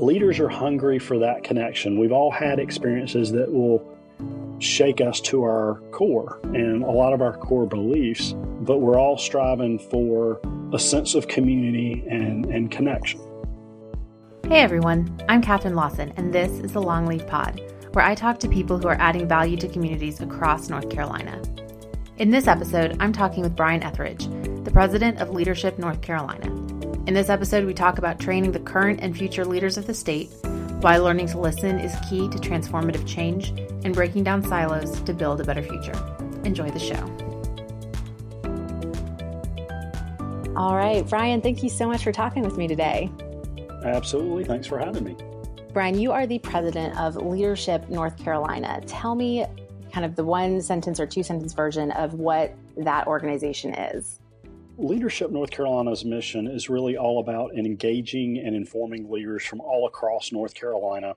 leaders are hungry for that connection. We've all had experiences that will shake us to our core and a lot of our core beliefs, but we're all striving for a sense of community and, and connection. Hey everyone, I'm Katherine Lawson, and this is the Longleaf Pod, where I talk to people who are adding value to communities across North Carolina. In this episode, I'm talking with Brian Etheridge, the president of Leadership North Carolina. In this episode, we talk about training the current and future leaders of the state, why learning to listen is key to transformative change, and breaking down silos to build a better future. Enjoy the show. All right, Brian, thank you so much for talking with me today. Absolutely. Thanks for having me. Brian, you are the president of Leadership North Carolina. Tell me kind of the one sentence or two sentence version of what that organization is. Leadership North Carolina's mission is really all about engaging and informing leaders from all across North Carolina.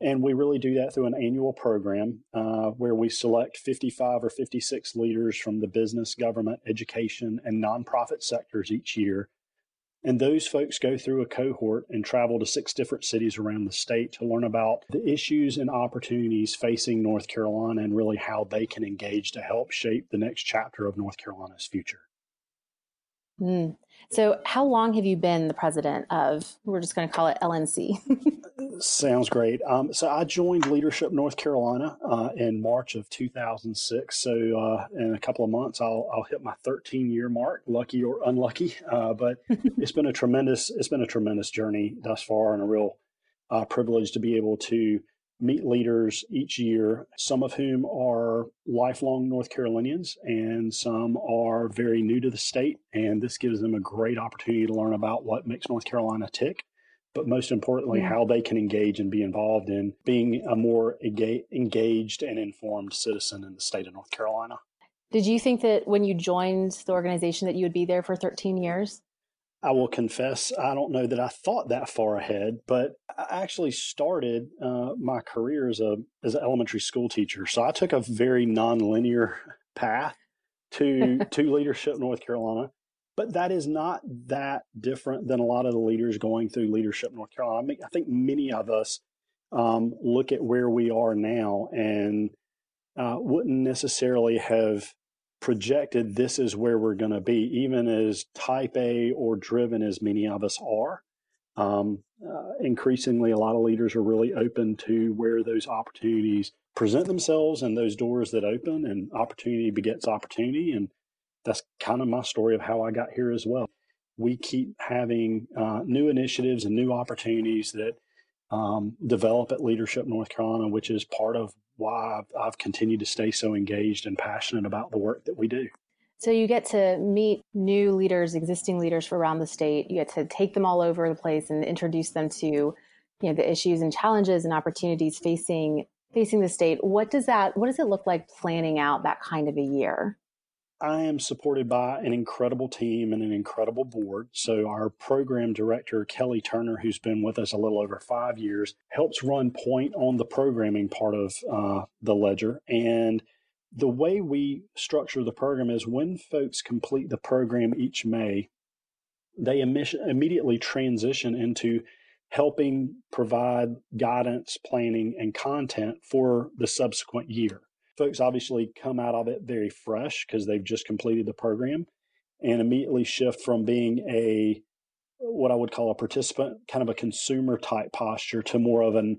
And we really do that through an annual program uh, where we select 55 or 56 leaders from the business, government, education, and nonprofit sectors each year and those folks go through a cohort and travel to six different cities around the state to learn about the issues and opportunities facing North Carolina and really how they can engage to help shape the next chapter of North Carolina's future. Mm. So, how long have you been the president of, we're just going to call it LNC? Sounds great. Um, so, I joined Leadership North Carolina uh, in March of 2006. So, uh, in a couple of months, I'll, I'll hit my 13 year mark, lucky or unlucky. Uh, but it's been a tremendous, it's been a tremendous journey thus far and a real uh, privilege to be able to meet leaders each year, some of whom are lifelong North Carolinians and some are very new to the state. And this gives them a great opportunity to learn about what makes North Carolina tick, but most importantly, yeah. how they can engage and be involved in being a more engaged and informed citizen in the state of North Carolina. Did you think that when you joined the organization that you would be there for 13 years? I will confess, I don't know that I thought that far ahead, but I actually started uh, my career as a as an elementary school teacher. So I took a very nonlinear path to to leadership North Carolina. But that is not that different than a lot of the leaders going through leadership North Carolina. I, mean, I think many of us um, look at where we are now and uh, wouldn't necessarily have projected this is where we're going to be, even as type A or driven as many of us are. Um, uh, increasingly, a lot of leaders are really open to where those opportunities present themselves and those doors that open, and opportunity begets opportunity. And that's kind of my story of how I got here as well. We keep having uh, new initiatives and new opportunities that um, develop at Leadership North Carolina, which is part of why I've, I've continued to stay so engaged and passionate about the work that we do. So you get to meet new leaders, existing leaders from around the state. You get to take them all over the place and introduce them to, you know, the issues and challenges and opportunities facing facing the state. What does that what does it look like planning out that kind of a year? I am supported by an incredible team and an incredible board. So, our program director, Kelly Turner, who's been with us a little over five years, helps run point on the programming part of uh, the ledger. And the way we structure the program is when folks complete the program each May, they immediately transition into helping provide guidance, planning, and content for the subsequent year folks obviously come out of it very fresh because they've just completed the program and immediately shift from being a what I would call a participant, kind of a consumer type posture, to more of an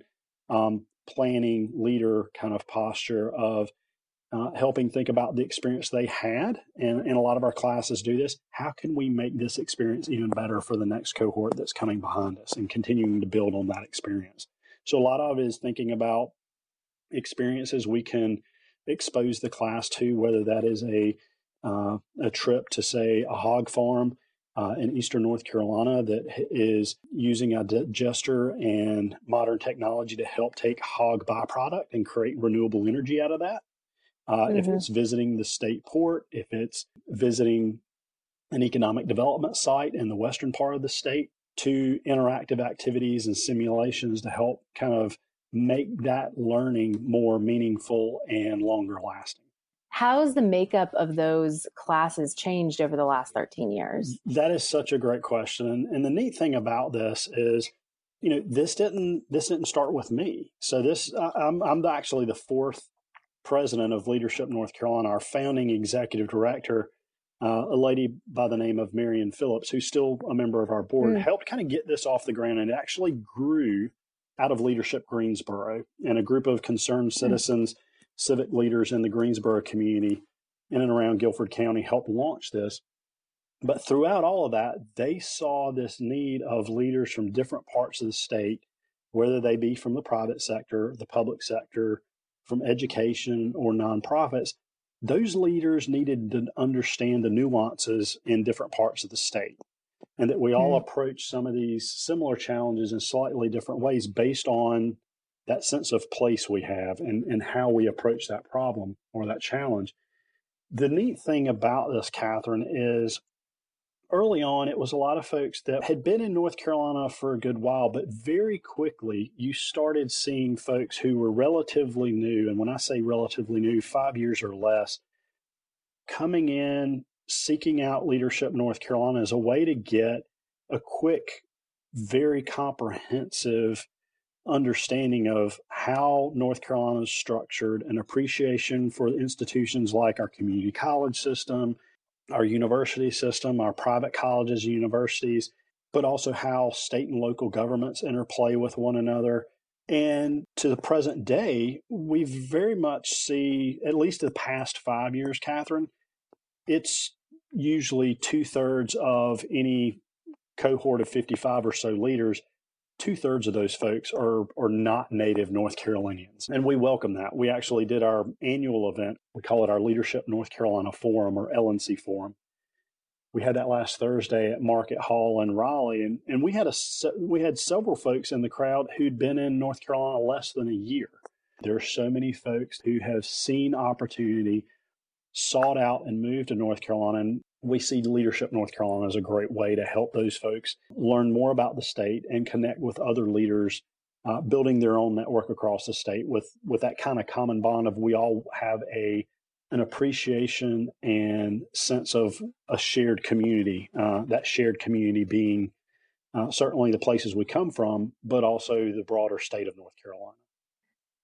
um, planning leader kind of posture of uh, helping think about the experience they had. And, and a lot of our classes do this. How can we make this experience even better for the next cohort that's coming behind us and continuing to build on that experience? So a lot of it is thinking about experiences we can expose the class to, whether that is a uh, a trip to say a hog farm uh, in eastern North Carolina that is using a digester and modern technology to help take hog byproduct and create renewable energy out of that. Uh, mm-hmm. If it's visiting the state port, if it's visiting an economic development site in the western part of the state, to interactive activities and simulations to help kind of make that learning more meaningful and longer lasting. How's the makeup of those classes changed over the last 13 years? That is such a great question. And, and the neat thing about this is, you know, this didn't this didn't start with me. So this I'm I'm actually the fourth president of Leadership North Carolina. Our founding executive director, uh, a lady by the name of Marion Phillips, who's still a member of our board, mm. helped kind of get this off the ground, and it actually grew out of Leadership Greensboro and a group of concerned mm. citizens, mm. civic leaders in the Greensboro community in and around Guilford County helped launch this. But throughout all of that, they saw this need of leaders from different parts of the state, whether they be from the private sector, the public sector, from education, or nonprofits. Those leaders needed to understand the nuances in different parts of the state, and that we all mm-hmm. approach some of these similar challenges in slightly different ways based on that sense of place we have and, and how we approach that problem or that challenge. The neat thing about this, Catherine, is early on, it was a lot of folks that had been in North Carolina for a good while, but very quickly you started seeing folks who were relatively new. And when I say relatively new, five years or less, coming in, seeking out Leadership North Carolina as a way to get a quick, very comprehensive understanding of how North Carolina is structured, an appreciation for institutions like our community college system, our university system, our private colleges and universities, but also how state and local governments interplay with one another. And to the present day, we very much see, at least the past five years, Catherine, it's usually two thirds of any cohort of 55 or so leaders two thirds of those folks are are not native North Carolinians, and we welcome that. We actually did our annual event. We call it our Leadership North Carolina Forum or LNC Forum. We had that last Thursday at Market Hall in Raleigh, and, and we had a we had several folks in the crowd who'd been in North Carolina less than a year. There are so many folks who have seen opportunity, sought out, and moved to North Carolina. And we see Leadership North Carolina as a great way to help those folks learn more about the state and connect with other leaders, uh, building their own network across the state with with that kind of common bond of we all have a an appreciation and sense of a shared community. Uh, that shared community being uh, certainly the places we come from, but also the broader state of North Carolina.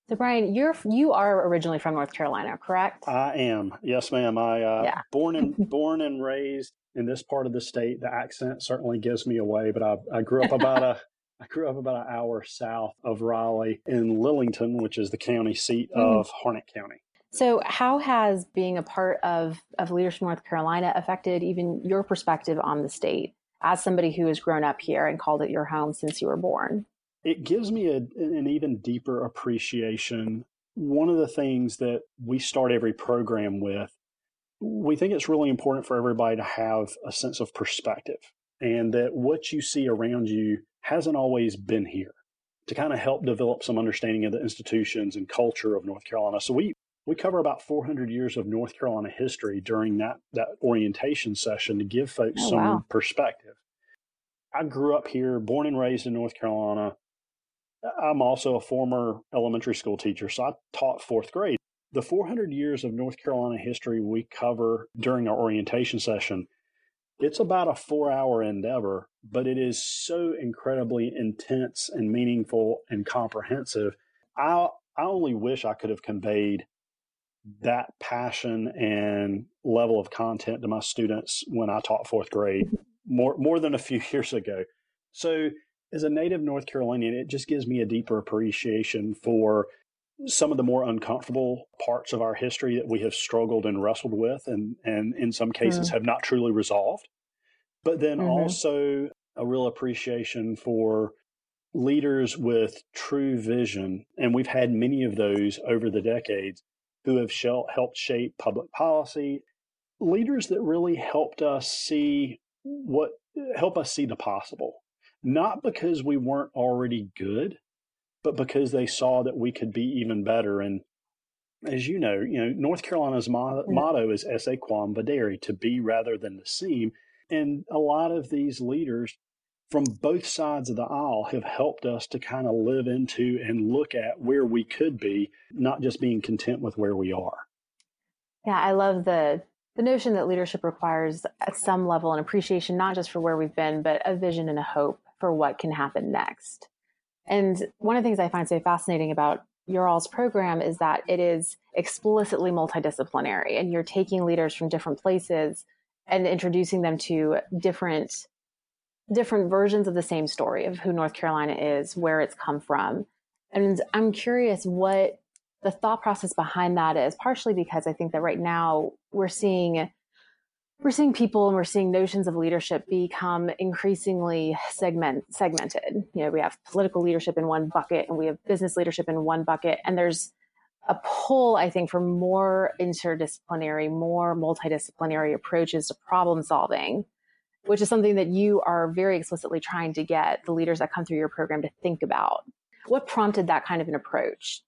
So Brian, you're you are originally from North Carolina, correct? I am. Yes, ma'am. I uh, yeah. born and born and raised in this part of the state. The accent certainly gives me away, but I, I grew up about a I grew up about an hour south of Raleigh in Lillington, which is the county seat mm. of Harnett County. So, how has being a part of of Leadership North Carolina affected even your perspective on the state as somebody who has grown up here and called it your home since you were born? It gives me a, an even deeper appreciation. One of the things that we start every program with, we think it's really important for everybody to have a sense of perspective and that what you see around you hasn't always been here to kind of help develop some understanding of the institutions and culture of North Carolina. So we we cover about 400 years of North Carolina history during that that orientation session to give folks oh, some wow. perspective. I grew up here, born and raised in North Carolina. I'm also a former elementary school teacher, so I taught fourth grade. The 400 years of North Carolina history we cover during our orientation session, it's about a four hour endeavor, but it is so incredibly intense and meaningful and comprehensive. I, I only wish I could have conveyed that passion and level of content to my students when I taught fourth grade more, more than a few years ago. So as a native North Carolinian, it just gives me a deeper appreciation for some of the more uncomfortable parts of our history that we have struggled and wrestled with and, and in some cases mm. have not truly resolved. But then mm-hmm. also a real appreciation for leaders with true vision. And we've had many of those over the decades who have helped shape public policy, leaders that really helped us see what help us see the possible not because we weren't already good, but because they saw that we could be even better. And as you know, you know North Carolina's mo- mm. motto is "Esse quam videre," to be rather than to seem. And a lot of these leaders from both sides of the aisle have helped us to kind of live into and look at where we could be, not just being content with where we are. Yeah, I love the the notion that leadership requires at some level an appreciation not just for where we've been, but a vision and a hope for what can happen next. And one of the things I find so fascinating about your all's program is that it is explicitly multidisciplinary and you're taking leaders from different places and introducing them to different different versions of the same story of who North Carolina is, where it's come from. And I'm curious what the thought process behind that is, partially because I think that right now we're seeing we're seeing people and we're seeing notions of leadership become increasingly segment segmented. You know, we have political leadership in one bucket and we have business leadership in one bucket. And there's a pull, I think, for more interdisciplinary, more multidisciplinary approaches to problem solving, which is something that you are very explicitly trying to get the leaders that come through your program to think about. What prompted that kind of an approach?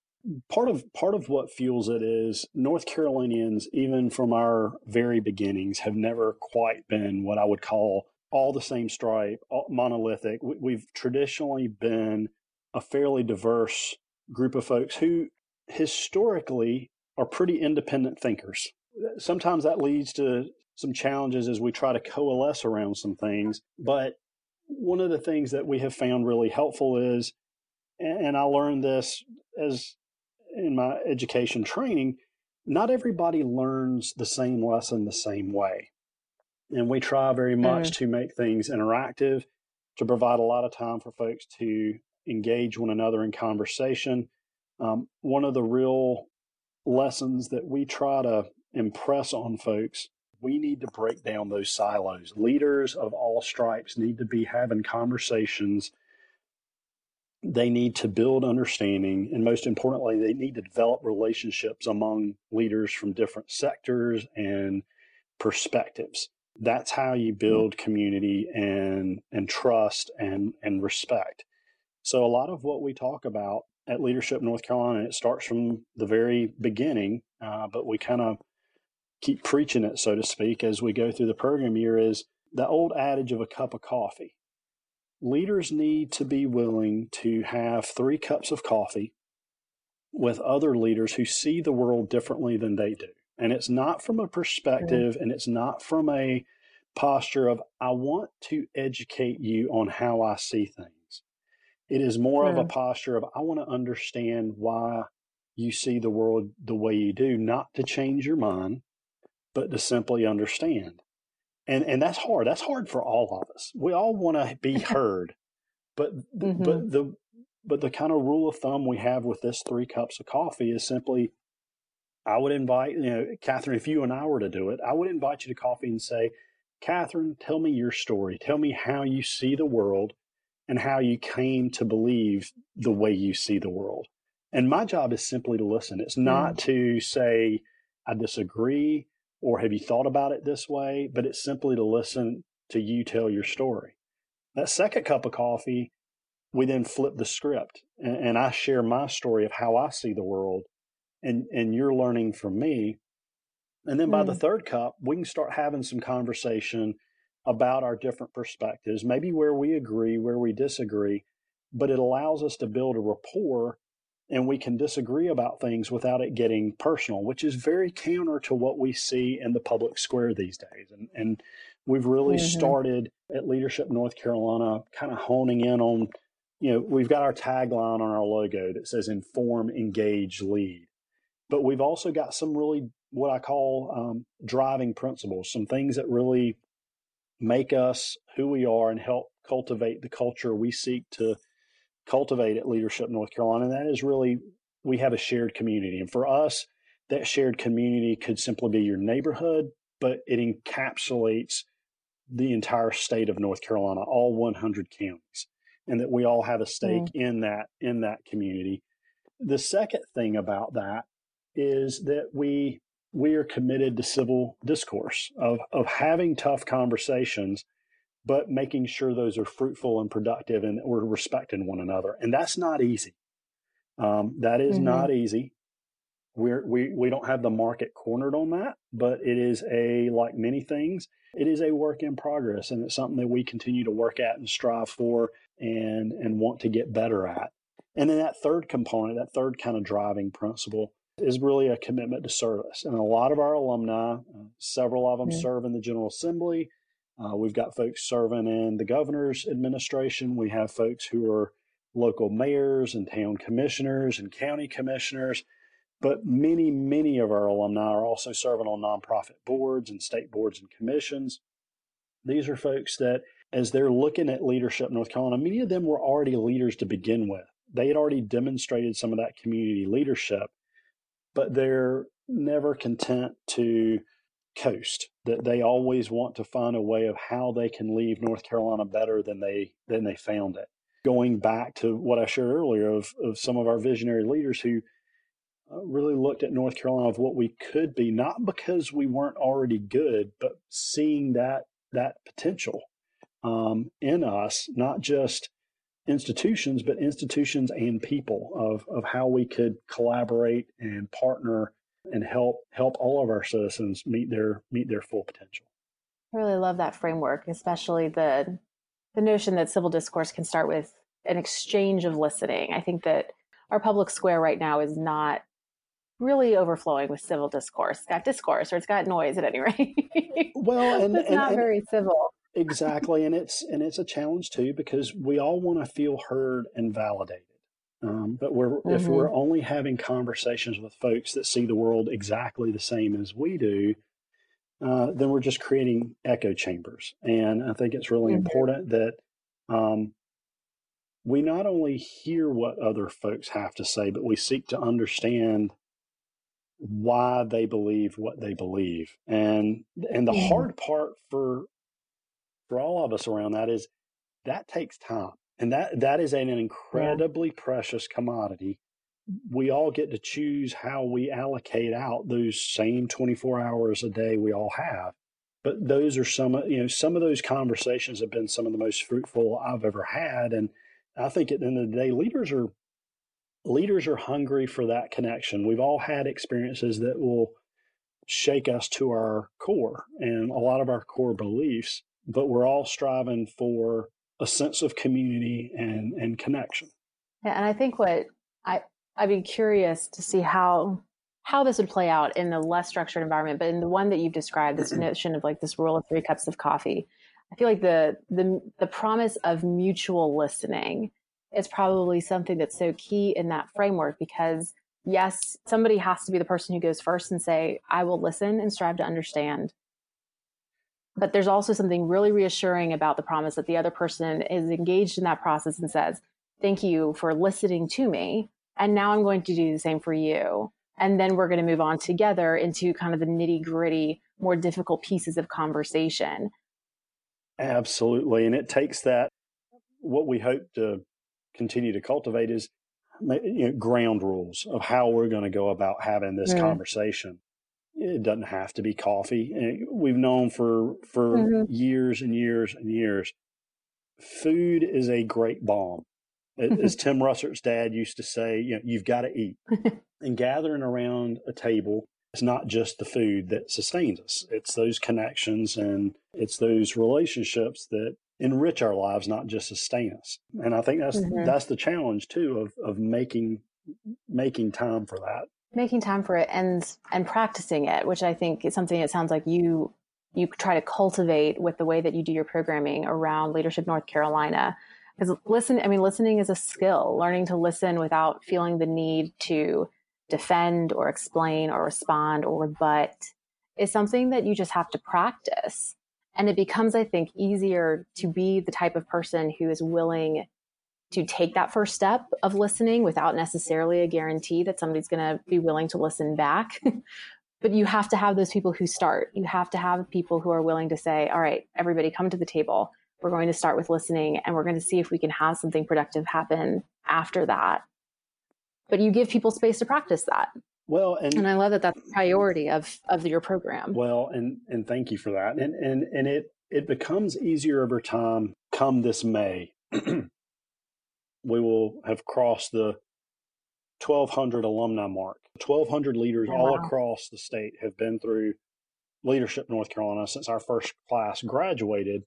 Part of part of what fuels it is North Carolinians, even from our very beginnings, have never quite been what I would call all the same stripe, monolithic. We've traditionally been a fairly diverse group of folks who historically are pretty independent thinkers. Sometimes that leads to some challenges as we try to coalesce around some things. But one of the things that we have found really helpful is, and I learned this as in my education training, not everybody learns the same lesson the same way. And we try very much mm. to make things interactive, to provide a lot of time for folks to engage one another in conversation. Um, one of the real lessons that we try to impress on folks we need to break down those silos. Leaders of all stripes need to be having conversations they need to build understanding and most importantly they need to develop relationships among leaders from different sectors and perspectives. That's how you mm-hmm. build community and and trust and and respect. So a lot of what we talk about at leadership north carolina it starts from the very beginning uh, but we kind of keep preaching it so to speak as we go through the program year is the old adage of a cup of coffee leaders need to be willing to have three cups of coffee with other leaders who see the world differently than they do. And it's not from a perspective mm-hmm. and it's not from a posture of, I want to educate you on how I see things. It is more of a posture of, I want to understand why you see the world the way you do, not to change your mind, but to simply understand and and that's hard. That's hard for all of us. We all want to be heard, but mm-hmm. but the but the kind of rule of thumb we have with this three cups of coffee is simply, I would invite you know, Catherine, if you and I were to do it, I would invite you to coffee and say, Catherine, tell me your story. Tell me how you see the world and how you came to believe the way you see the world. And my job is simply to listen. It's not mm. to say I disagree or have you thought about it this way? But it's simply to listen to you tell your story. That second cup of coffee, we then flip the script and, and I share my story of how I see the world and, and you're learning from me. And then by mm. the third cup, we can start having some conversation about our different perspectives, maybe where we agree, where we disagree, but it allows us to build a rapport and we can disagree about things without it getting personal, which is very counter to what we see in the public square these days. And, and we've really mm-hmm. started at Leadership North Carolina kind of honing in on, you know, we've got our tagline on our logo that says inform, engage, lead. But we've also got some really what I call um, driving principles, some things that really make us who we are and help cultivate the culture we seek to cultivate at Leadership North Carolina. And that is really, we have a shared community. And for us, that shared community could simply be your neighborhood, but it encapsulates the entire state of North Carolina, all 100 counties, and that we all have a stake mm. in that in that community. The second thing about that is that we we are committed to civil discourse of of having tough conversations but making sure those are fruitful and productive and we're respecting one another. And that's not easy. Um, that is mm-hmm. not easy. We're, we, we don't have the market cornered on that, but it is a, like many things, it is a work in progress and it's something that we continue to work at and strive for and, and want to get better at. And then that third component, that third kind of driving principle is really a commitment to service. And a lot of our alumni, uh, several of them mm-hmm. serve in the General Assembly, uh, we've got folks serving in the governor's administration. We have folks who are local mayors and town commissioners and county commissioners. But many, many of our alumni are also serving on nonprofit boards and state boards and commissions. These are folks that, as they're looking at leadership in North Carolina, many of them were already leaders to begin with. They had already demonstrated some of that community leadership, but they're never content to coast that they always want to find a way of how they can leave North Carolina better than they than they found it. Going back to what I shared earlier of, of some of our visionary leaders who uh, really looked at North Carolina of what we could be, not because we weren't already good, but seeing that that potential um, in us, not just institutions, but institutions and people of, of how we could collaborate and partner and help help all of our citizens meet their meet their full potential. I really love that framework, especially the the notion that civil discourse can start with an exchange of listening. I think that our public square right now is not really overflowing with civil discourse. It's got discourse or it's got noise at any rate. well, and it's and, not and, very civil. exactly, and it's and it's a challenge too because we all want to feel heard and validated. Um, but we're, mm-hmm. if we're only having conversations with folks that see the world exactly the same as we do, uh, then we're just creating echo chambers. And I think it's really mm-hmm. important that um, we not only hear what other folks have to say, but we seek to understand why they believe what they believe. And and the hard part for for all of us around that is that takes time and that that is an incredibly yeah. precious commodity. We all get to choose how we allocate out those same 24 hours a day we all have. But those are some you know some of those conversations have been some of the most fruitful i've ever had. And i think at the end of the day leaders are leaders are hungry for that connection. We've all had experiences that will shake us to our core and a lot of our core beliefs but we're all striving for a sense of community and and connection. Yeah, and I think what I I'd be curious to see how how this would play out in a less structured environment, but in the one that you've described, this notion of like this rule of three cups of coffee. I feel like the the the promise of mutual listening is probably something that's so key in that framework because yes, somebody has to be the person who goes first and say, I will listen and strive to understand. But there's also something really reassuring about the promise that the other person is engaged in that process and says, Thank you for listening to me. And now I'm going to do the same for you. And then we're going to move on together into kind of the nitty gritty, more difficult pieces of conversation. Absolutely. And it takes that, what we hope to continue to cultivate is you know, ground rules of how we're going to go about having this mm. conversation it doesn't have to be coffee. We've known for for mm-hmm. years and years and years, food is a great balm. As Tim Russert's dad used to say, you know, you've got to eat. and gathering around a table is not just the food that sustains us. It's those connections and it's those relationships that enrich our lives, not just sustain us. And I think that's mm-hmm. that's the challenge too of of making making time for that making time for it and and practicing it which i think is something it sounds like you you try to cultivate with the way that you do your programming around leadership north carolina. Because listen i mean listening is a skill. Learning to listen without feeling the need to defend or explain or respond or rebut is something that you just have to practice. And it becomes i think easier to be the type of person who is willing to take that first step of listening without necessarily a guarantee that somebody's going to be willing to listen back. but you have to have those people who start. You have to have people who are willing to say, all right, everybody come to the table. We're going to start with listening and we're going to see if we can have something productive happen after that. But you give people space to practice that. Well, and, and I love that that's a priority of of your program. Well, and and thank you for that. And and and it it becomes easier over time come this May we will have crossed the 1,200 alumni mark. 1,200 leaders oh, all wow. across the state have been through Leadership North Carolina since our first class graduated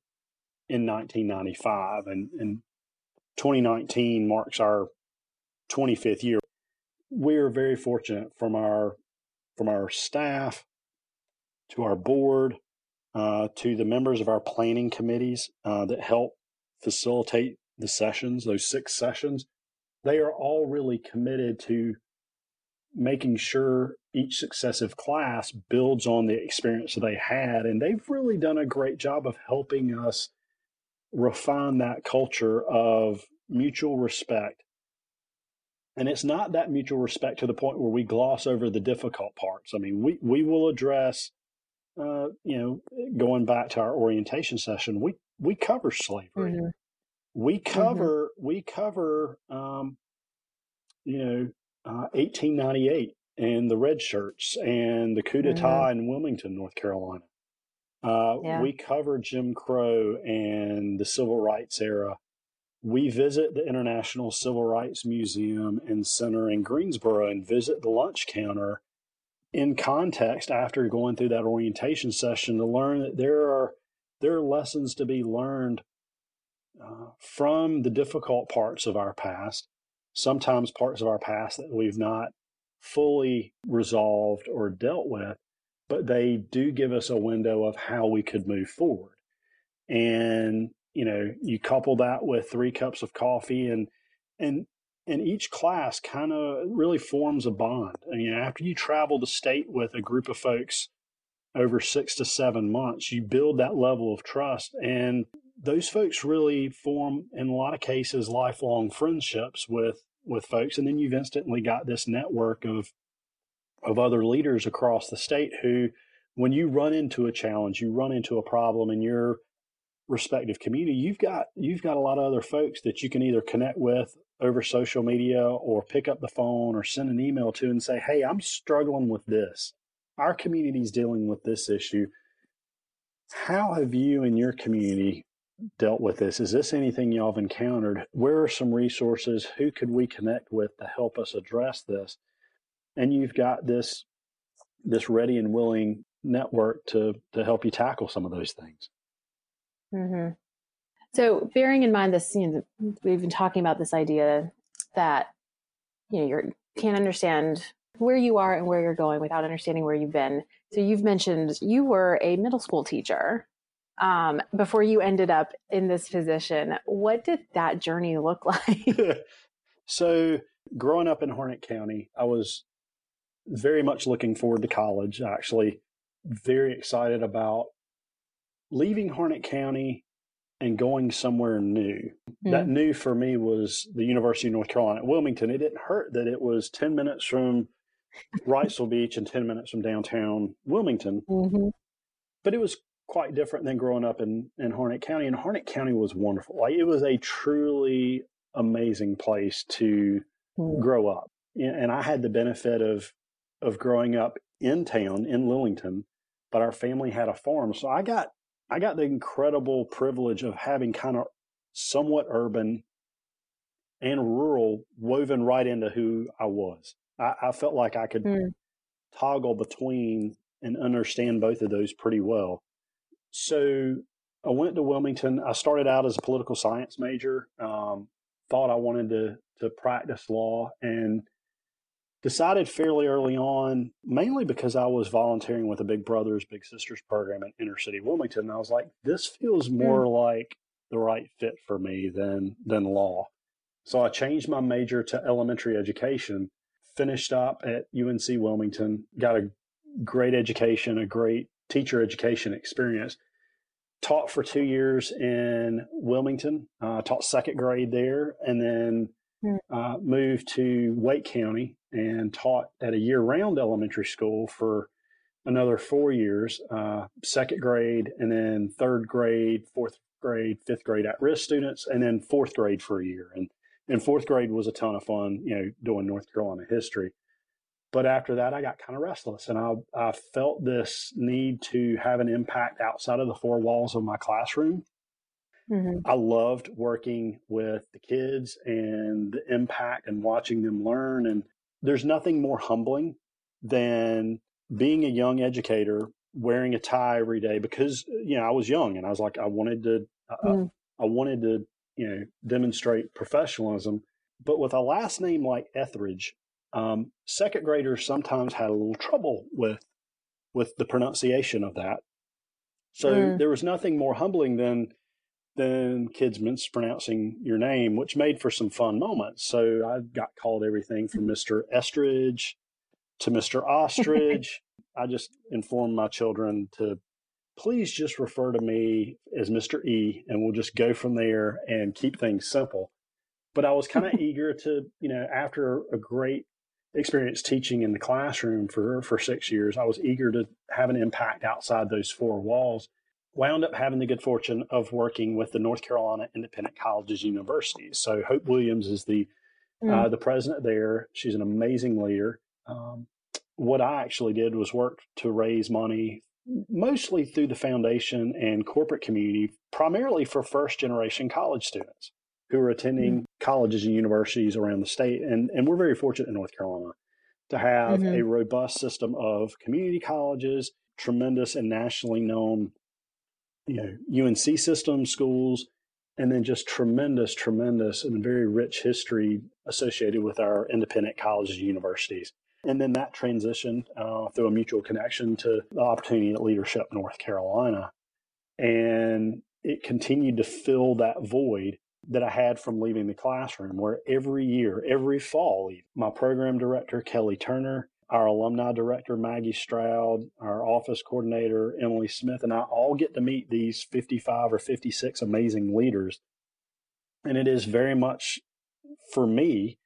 in 1995. And, and 2019 marks our 25th year. We are very fortunate from our from our staff to our board uh, to the members of our planning committees uh, that help facilitate the sessions, those six sessions. they are all really committed to making sure each successive class builds on the experience they had. And they've really done a great job of helping us refine that culture of mutual respect. And it's not that mutual respect to the point where we gloss over the difficult parts. I mean, we, we will address, uh, you know, going back to our orientation session, we, we cover slavery. Mm-hmm. We mm-hmm. cover, mm-hmm. we cover, um, you know, uh, 1898 and the red shirts and the coup d'etat mm-hmm. in Wilmington, North Carolina. Uh, yeah. We cover Jim Crow and the civil rights era. We visit the International Civil Rights Museum and Center in Greensboro and visit the lunch counter in context after going through that orientation session to learn that there are there are lessons to be learned uh, from the difficult parts of our past sometimes parts of our past that we've not fully resolved or dealt with, but they do give us a window of how we could move forward. And, you know, you couple that with three cups of coffee and, and, and each class kind of really forms a bond. I mean, after you travel the state with a group of folks over six to seven months, you build that level of trust. And those folks really form, in a lot of cases, lifelong friendships with with folks, and then you've instantly got this network of of other leaders across the state who, when you run into a challenge, you run into a problem in your respective community, you've got you've got a lot of other folks that you can either connect with over social media or pick up the phone or send an email to and say, "Hey, I'm struggling with this. Our community is dealing with this issue. How have you in your community dealt with this. Is this anything y'all have encountered? Where are some resources? Who could we connect with to help us address this? And you've got this this ready and willing network to to help you tackle some of those things. Mm-hmm. So, bearing in mind this, you know, we've been talking about this idea that you know you can't understand where you are and where you're going without understanding where you've been. So, you've mentioned you were a middle school teacher um, before you ended up in this position. What did that journey look like? so, growing up in Harnett County, I was very much looking forward to college, actually, very excited about leaving Harnett County and going somewhere new. Mm-hmm. That new for me was the University of North Carolina at Wilmington. It didn't hurt that it was 10 minutes from Wrightsville Beach and 10 minutes from downtown Wilmington. Mm-hmm. But it was quite different than growing up in, in Harnett County. And Harnett County was wonderful. Like it was a truly amazing place to mm. grow up. And I had the benefit of of growing up in town in Lillington, but our family had a farm. So I got I got the incredible privilege of having kind of somewhat urban and rural woven right into who I was. I, I felt like I could mm. toggle between and understand both of those pretty well. So I went to Wilmington. I started out as a political science major. Um, thought I wanted to to practice law and decided fairly early on, mainly because I was volunteering with a Big Brothers Big Sisters program in inner city Wilmington. And I was like, this feels hmm. more mm. like the right fit for me than than law. So I changed my major to elementary education. Finished up at UNC Wilmington. Got a great education, a great teacher education experience. Taught for two years in Wilmington, uh, taught second grade there, and then hmm. uh, moved to Wake County and taught at a year round elementary school for another four years uh, second grade, and then third grade, fourth grade, fifth grade at risk students, and then fourth grade for a year. And, and fourth grade was a ton of fun, you know, doing North Carolina history. But after that, I got kind of restless and I, I felt this need to have an impact outside of the four walls of my classroom. Mm-hmm. I loved working with the kids and the impact and watching them learn. And there's nothing more humbling than being a young educator wearing a tie every day because, you know, I was young and I was like, I wanted to, mm-hmm. I, I wanted to, you know, demonstrate professionalism. But with a last name like Etheridge, um, second graders sometimes had a little trouble with with the pronunciation of that. So mm. there was nothing more humbling than then kids mispronouncing your name, which made for some fun moments. So I got called everything from Mr. Estridge to Mr. Ostrich. I just informed my children to please just refer to me as Mr. E, and we'll just go from there and keep things simple. But I was kind of eager to, you know, after a great experience teaching in the classroom for for six years, I was eager to have an impact outside those four walls. Wound up having the good fortune of working with the North Carolina Independent Colleges Universities. So Hope Williams is the mm. uh, the president there. She's an amazing leader. Um, what I actually did was work to raise money mostly through the foundation and corporate community, primarily for first generation college students who are attending mm-hmm. colleges and universities around the state. And, and we're very fortunate in North Carolina to have mm-hmm. a robust system of community colleges, tremendous and nationally known you know, UNC system schools, and then just tremendous, tremendous and very rich history associated with our independent colleges and universities. And then that transitioned uh, through a mutual connection to the opportunity at Leadership North Carolina. And it continued to fill that void that I had from leaving the classroom, where every year, every fall, my program director, Kelly Turner, our alumni director, Maggie Stroud, our office coordinator, Emily Smith, and I all get to meet these 55 or 56 amazing leaders. And it is very much for me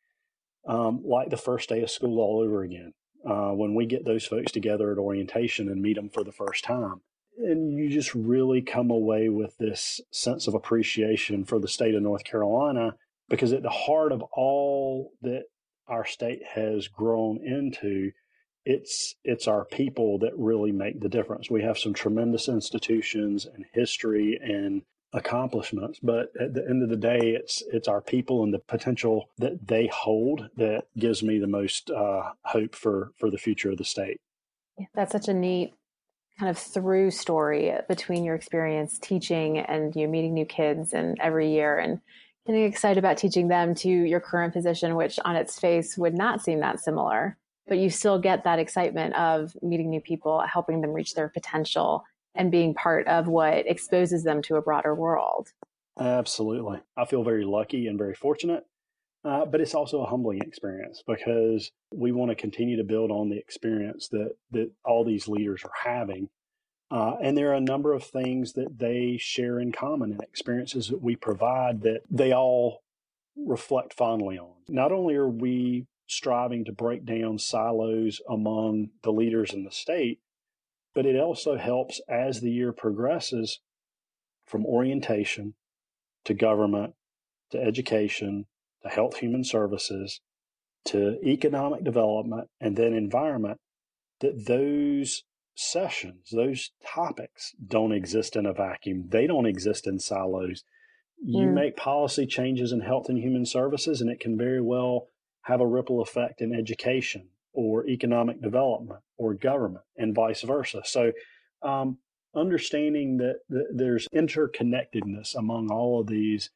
um, like the first day of school all over again uh, when we get those folks together at orientation and meet them for the first time. And you just really come away with this sense of appreciation for the state of North Carolina because at the heart of all that our state has grown into, it's it's our people that really make the difference. We have some tremendous institutions and history and accomplishments but at the end of the day it's it's our people and the potential that they hold that gives me the most uh, hope for for the future of the state yeah, that's such a neat kind of through story between your experience teaching and you know, meeting new kids and every year and getting excited about teaching them to your current position which on its face would not seem that similar but you still get that excitement of meeting new people helping them reach their potential and being part of what exposes them to a broader world. Absolutely. I feel very lucky and very fortunate. Uh, but it's also a humbling experience because we want to continue to build on the experience that, that all these leaders are having. Uh, and there are a number of things that they share in common and experiences that we provide that they all reflect fondly on. Not only are we striving to break down silos among the leaders in the state, but it also helps as the year progresses from orientation to government to education to health human services to economic development and then environment that those sessions those topics don't exist in a vacuum they don't exist in silos you mm. make policy changes in health and human services and it can very well have a ripple effect in education or economic development or government and vice versa. So, um, understanding that, that there's interconnectedness among all of these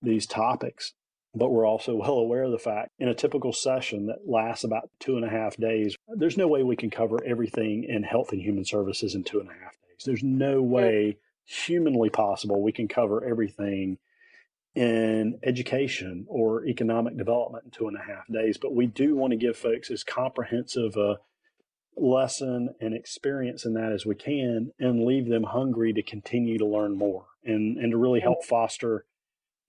these topics, but we're also well aware of the fact in a typical session that lasts about two and a half days, there's no way we can cover everything in health and human services in two and a half days. There's no way humanly possible we can cover everything in education or economic development in two and a half days. But we do want to give folks as comprehensive a lesson and experience in that as we can and leave them hungry to continue to learn more and, and to really help foster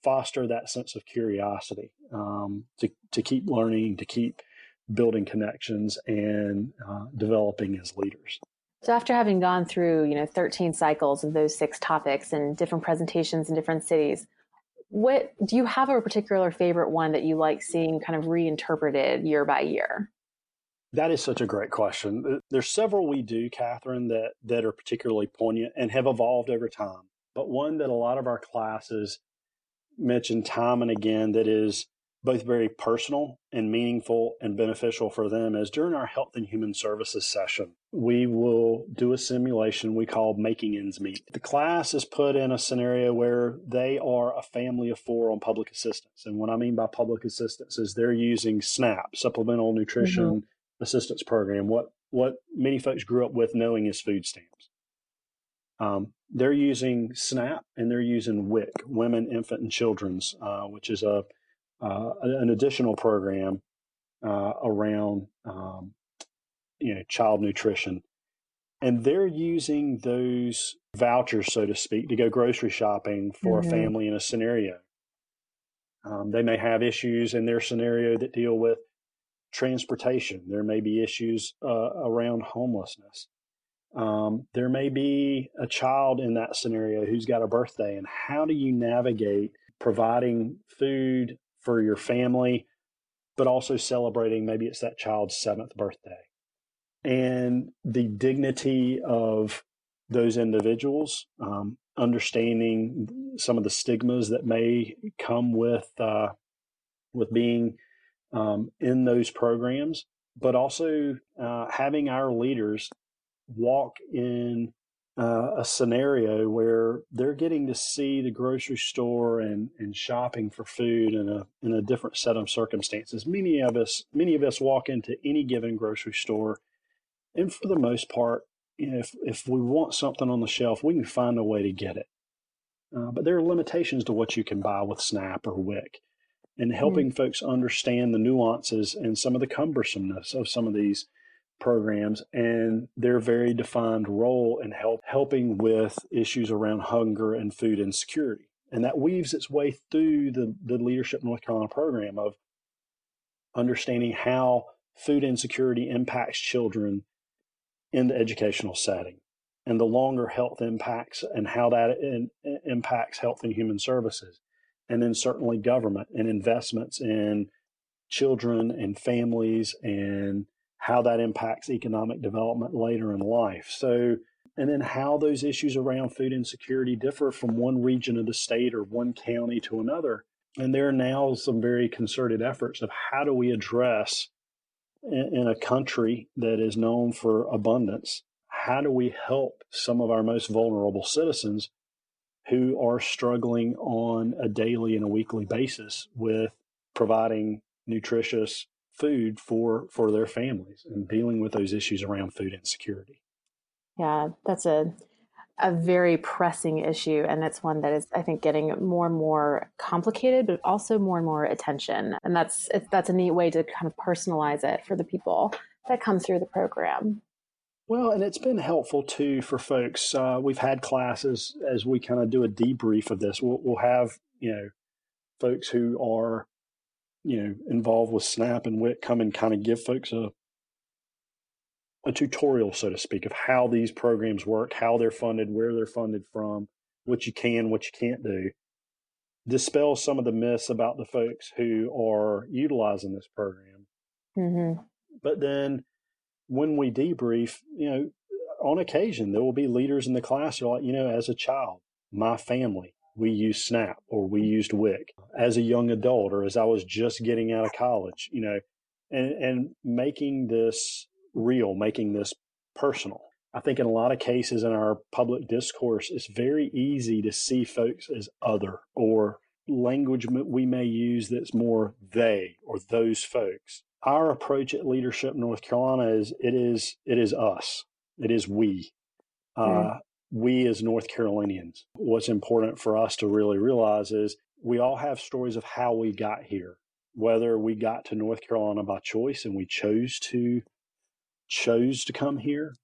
foster that sense of curiosity um, to, to keep learning, to keep building connections and uh, developing as leaders. So after having gone through, you know, 13 cycles of those six topics and different presentations in different cities, what do you have a particular favorite one that you like seeing kind of reinterpreted year by year? That is such a great question. There's several we do, Catherine, that that are particularly poignant and have evolved over time. But one that a lot of our classes mention time and again that is both very personal and meaningful and beneficial for them is during our health and human services session, we will do a simulation we call making ends meet. The class is put in a scenario where they are a family of four on public assistance. And what I mean by public assistance is they're using SNAP, Supplemental Nutrition mm-hmm. Assistance Program, what, what many folks grew up with knowing is food stamps. Um, they're using SNAP and they're using WIC, Women, Infant, and Children's, uh, which is a uh, an additional program uh, around um, you know child nutrition, and they're using those vouchers, so to speak, to go grocery shopping for mm-hmm. a family in a scenario. Um, they may have issues in their scenario that deal with transportation. There may be issues uh, around homelessness. Um, there may be a child in that scenario who's got a birthday, and how do you navigate providing food for your family, but also celebrating maybe it's that child's seventh birthday? And the dignity of those individuals, um, understanding some of the stigmas that may come with uh, with being um, in those programs, but also uh, having our leaders walk in uh, a scenario where they're getting to see the grocery store and, and shopping for food in a in a different set of circumstances. Many of us many of us walk into any given grocery store, and for the most part, you know, if if we want something on the shelf, we can find a way to get it. Uh, but there are limitations to what you can buy with SNAP or WIC and helping mm. folks understand the nuances and some of the cumbersomeness of some of these programs and their very defined role in help helping with issues around hunger and food insecurity. And that weaves its way through the, the Leadership North Carolina program of understanding how food insecurity impacts children in the educational setting and the longer health impacts and how that in, impacts health and human services and then certainly government and investments in children and families and how that impacts economic development later in life. So, and then how those issues around food insecurity differ from one region of the state or one county to another. And there are now some very concerted efforts of how do we address in, a country that is known for abundance, how do we help some of our most vulnerable citizens who are struggling on a daily and a weekly basis with providing nutritious food for for their families and dealing with those issues around food insecurity. Yeah, that's a a very pressing issue and it's one that is I think getting more and more complicated but also more and more attention. And that's that's a neat way to kind of personalize it for the people that come through the program. Well, and it's been helpful too for folks. Uh, we've had classes as we kind of do a debrief of this. We'll, we'll have you know folks who are you know involved with SNAP and WIC come and kind of give folks a a tutorial, so to speak, of how these programs work, how they're funded, where they're funded from, what you can, what you can't do. Dispel some of the myths about the folks who are utilizing this program. Mm-hmm. But then when we debrief, you know, on occasion there will be leaders in the class who are like, you know, as a child, my family, we used SNAP or we used WIC. As a young adult or as I was just getting out of college, you know, and, and making this real, making this personal. I think in a lot of cases in our public discourse, it's very easy to see folks as other or language we may use that's more they or those folks our approach at Leadership North Carolina is it is it is us. It is we. Mm. Uh, we as North Carolinians. What's important for us to really realize is we all have stories of how we got here. Whether we got to North Carolina by choice and we chose to chose to come here,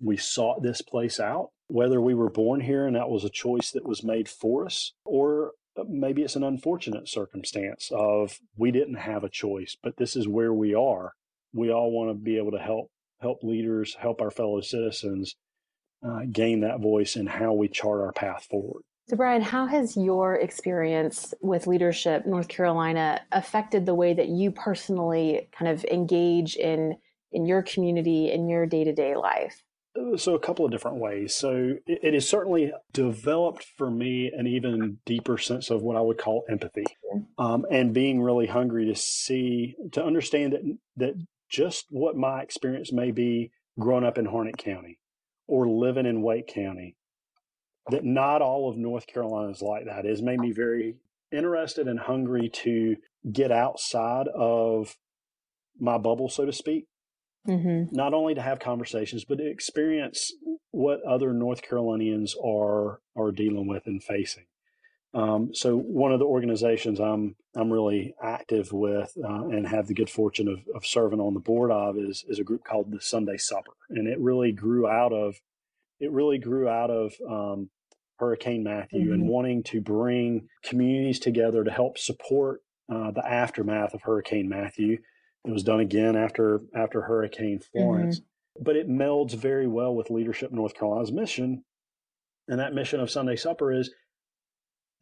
we sought this place out. Whether we were born here and that was a choice that was made for us, or maybe it's an unfortunate circumstance of we didn't have a choice, but this is where we are. We all want to be able to help help leaders, help our fellow citizens uh, gain that voice in how we chart our path forward. So, Brian, how has your experience with leadership North Carolina affected the way that you personally kind of engage in in your community in your day to day life? So, a couple of different ways. So, it, it has certainly developed for me an even deeper sense of what I would call empathy, um, and being really hungry to see, to understand that that just what my experience may be growing up in Harnett County or living in Wake County, that not all of North Carolina is like that. Has made me very interested and hungry to get outside of my bubble, so to speak, Mm-hmm. Not only to have conversations, but to experience what other North Carolinians are are dealing with and facing. Um, so one of the organizations I'm I'm really active with uh, and have the good fortune of, of serving on the board of is is a group called the Sunday Supper, and it really grew out of it really grew out of um, Hurricane Matthew mm-hmm. and wanting to bring communities together to help support uh, the aftermath of Hurricane Matthew. It was done again after after Hurricane Florence, mm-hmm. but it melds very well with Leadership North Carolina's mission, and that mission of Sunday Supper is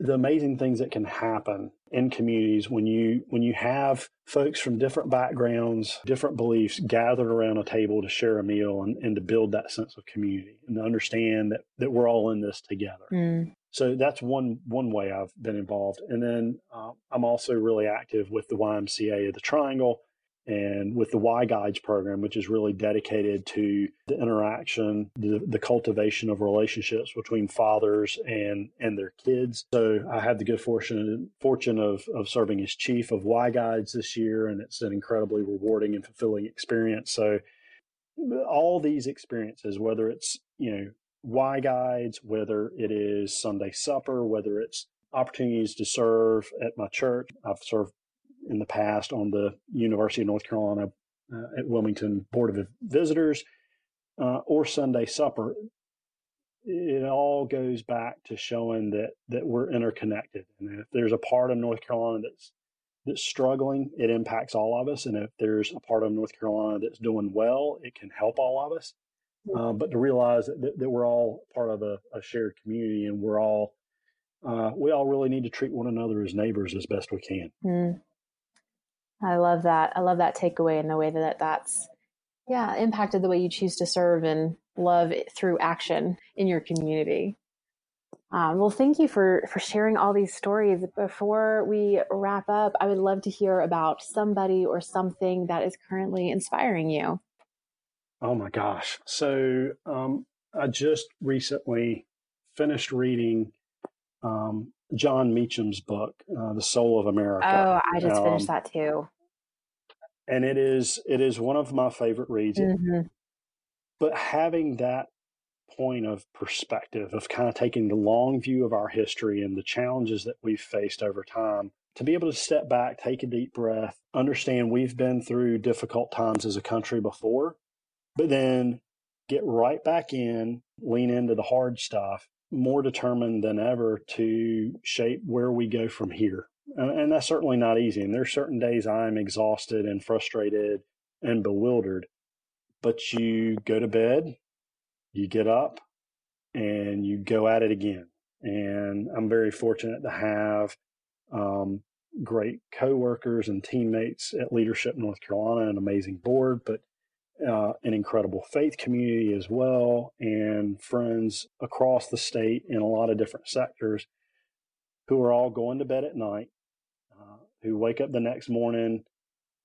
the amazing things that can happen in communities when you when you have folks from different backgrounds different beliefs gathered around a table to share a meal and, and to build that sense of community and to understand that that we're all in this together mm. so that's one one way i've been involved and then uh, i'm also really active with the YMCA of the triangle and with the Y Guides program, which is really dedicated to the interaction, the, the cultivation of relationships between fathers and and their kids. So I had the good fortune fortune of of serving as chief of Y Guides this year, and it's an incredibly rewarding and fulfilling experience. So all these experiences, whether it's you know Y Guides, whether it is Sunday supper, whether it's opportunities to serve at my church. I've served in the past on the University of North Carolina uh, at Wilmington Board of Visitors uh, or Sunday Supper. It all goes back to showing that that we're interconnected, and if there's a part of North Carolina that's that's struggling, it impacts all of us, and if there's a part of North Carolina that's doing well, it can help all of us. Uh, but to realize that, that, we're all part of a, a shared community, and we're all uh, we all really need to treat one another as neighbors as best we can. Mm. I love that. I love that takeaway and the way that that's, yeah, impacted the way you choose to serve and love through action in your community. Um, well, thank you for for sharing all these stories. Before we wrap up, I would love to hear about somebody or something that is currently inspiring you. Oh my gosh! So um, I just recently finished reading um, Jon Meacham's book, uh, "The Soul of America." Oh, I just um, finished that too and it is it is one of my favorite reads. Mm-hmm. But having that point of perspective of kind of taking the long view of our history and the challenges that we've faced over time to be able to step back, take a deep breath, understand we've been through difficult times as a country before, but then get right back in, lean into the hard stuff, more determined than ever to shape where we go from here and that's certainly not easy. And there's certain days I'm exhausted and frustrated and bewildered, but you go to bed, you get up, and you go at it again. And I'm very fortunate to have um, great coworkers and teammates at Leadership North Carolina, an amazing board, but uh, an incredible faith community as well, and friends across the state in a lot of different sectors who are all going to bed at night uh, who wake up the next morning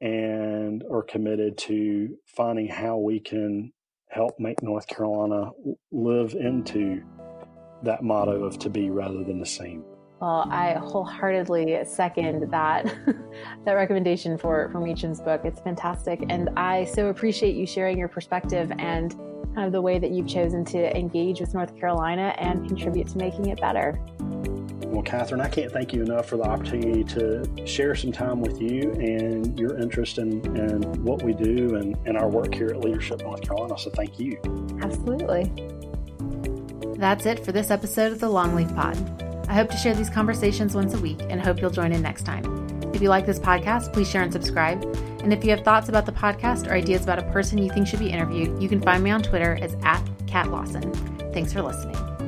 and are committed to finding how we can help make North Carolina live into that motto of to be rather than the same. Well, I wholeheartedly second that that recommendation for for Meacham's book. It's fantastic, and I so appreciate you sharing your perspective and kind of the way that you've chosen to engage with North Carolina and contribute to making it better. Well, Catherine, I can't thank you enough for the opportunity to share some time with you and your interest in, in what we do and, and our work here at Leadership North Carolina. So thank you. Absolutely. That's it for this episode of the Longleaf Pod. I hope to share these conversations once a week and hope you'll join in next time. If you like this podcast, please share and subscribe. And if you have thoughts about the podcast or ideas about a person you think should be interviewed, you can find me on Twitter as at Cat Lawson. Thanks for listening.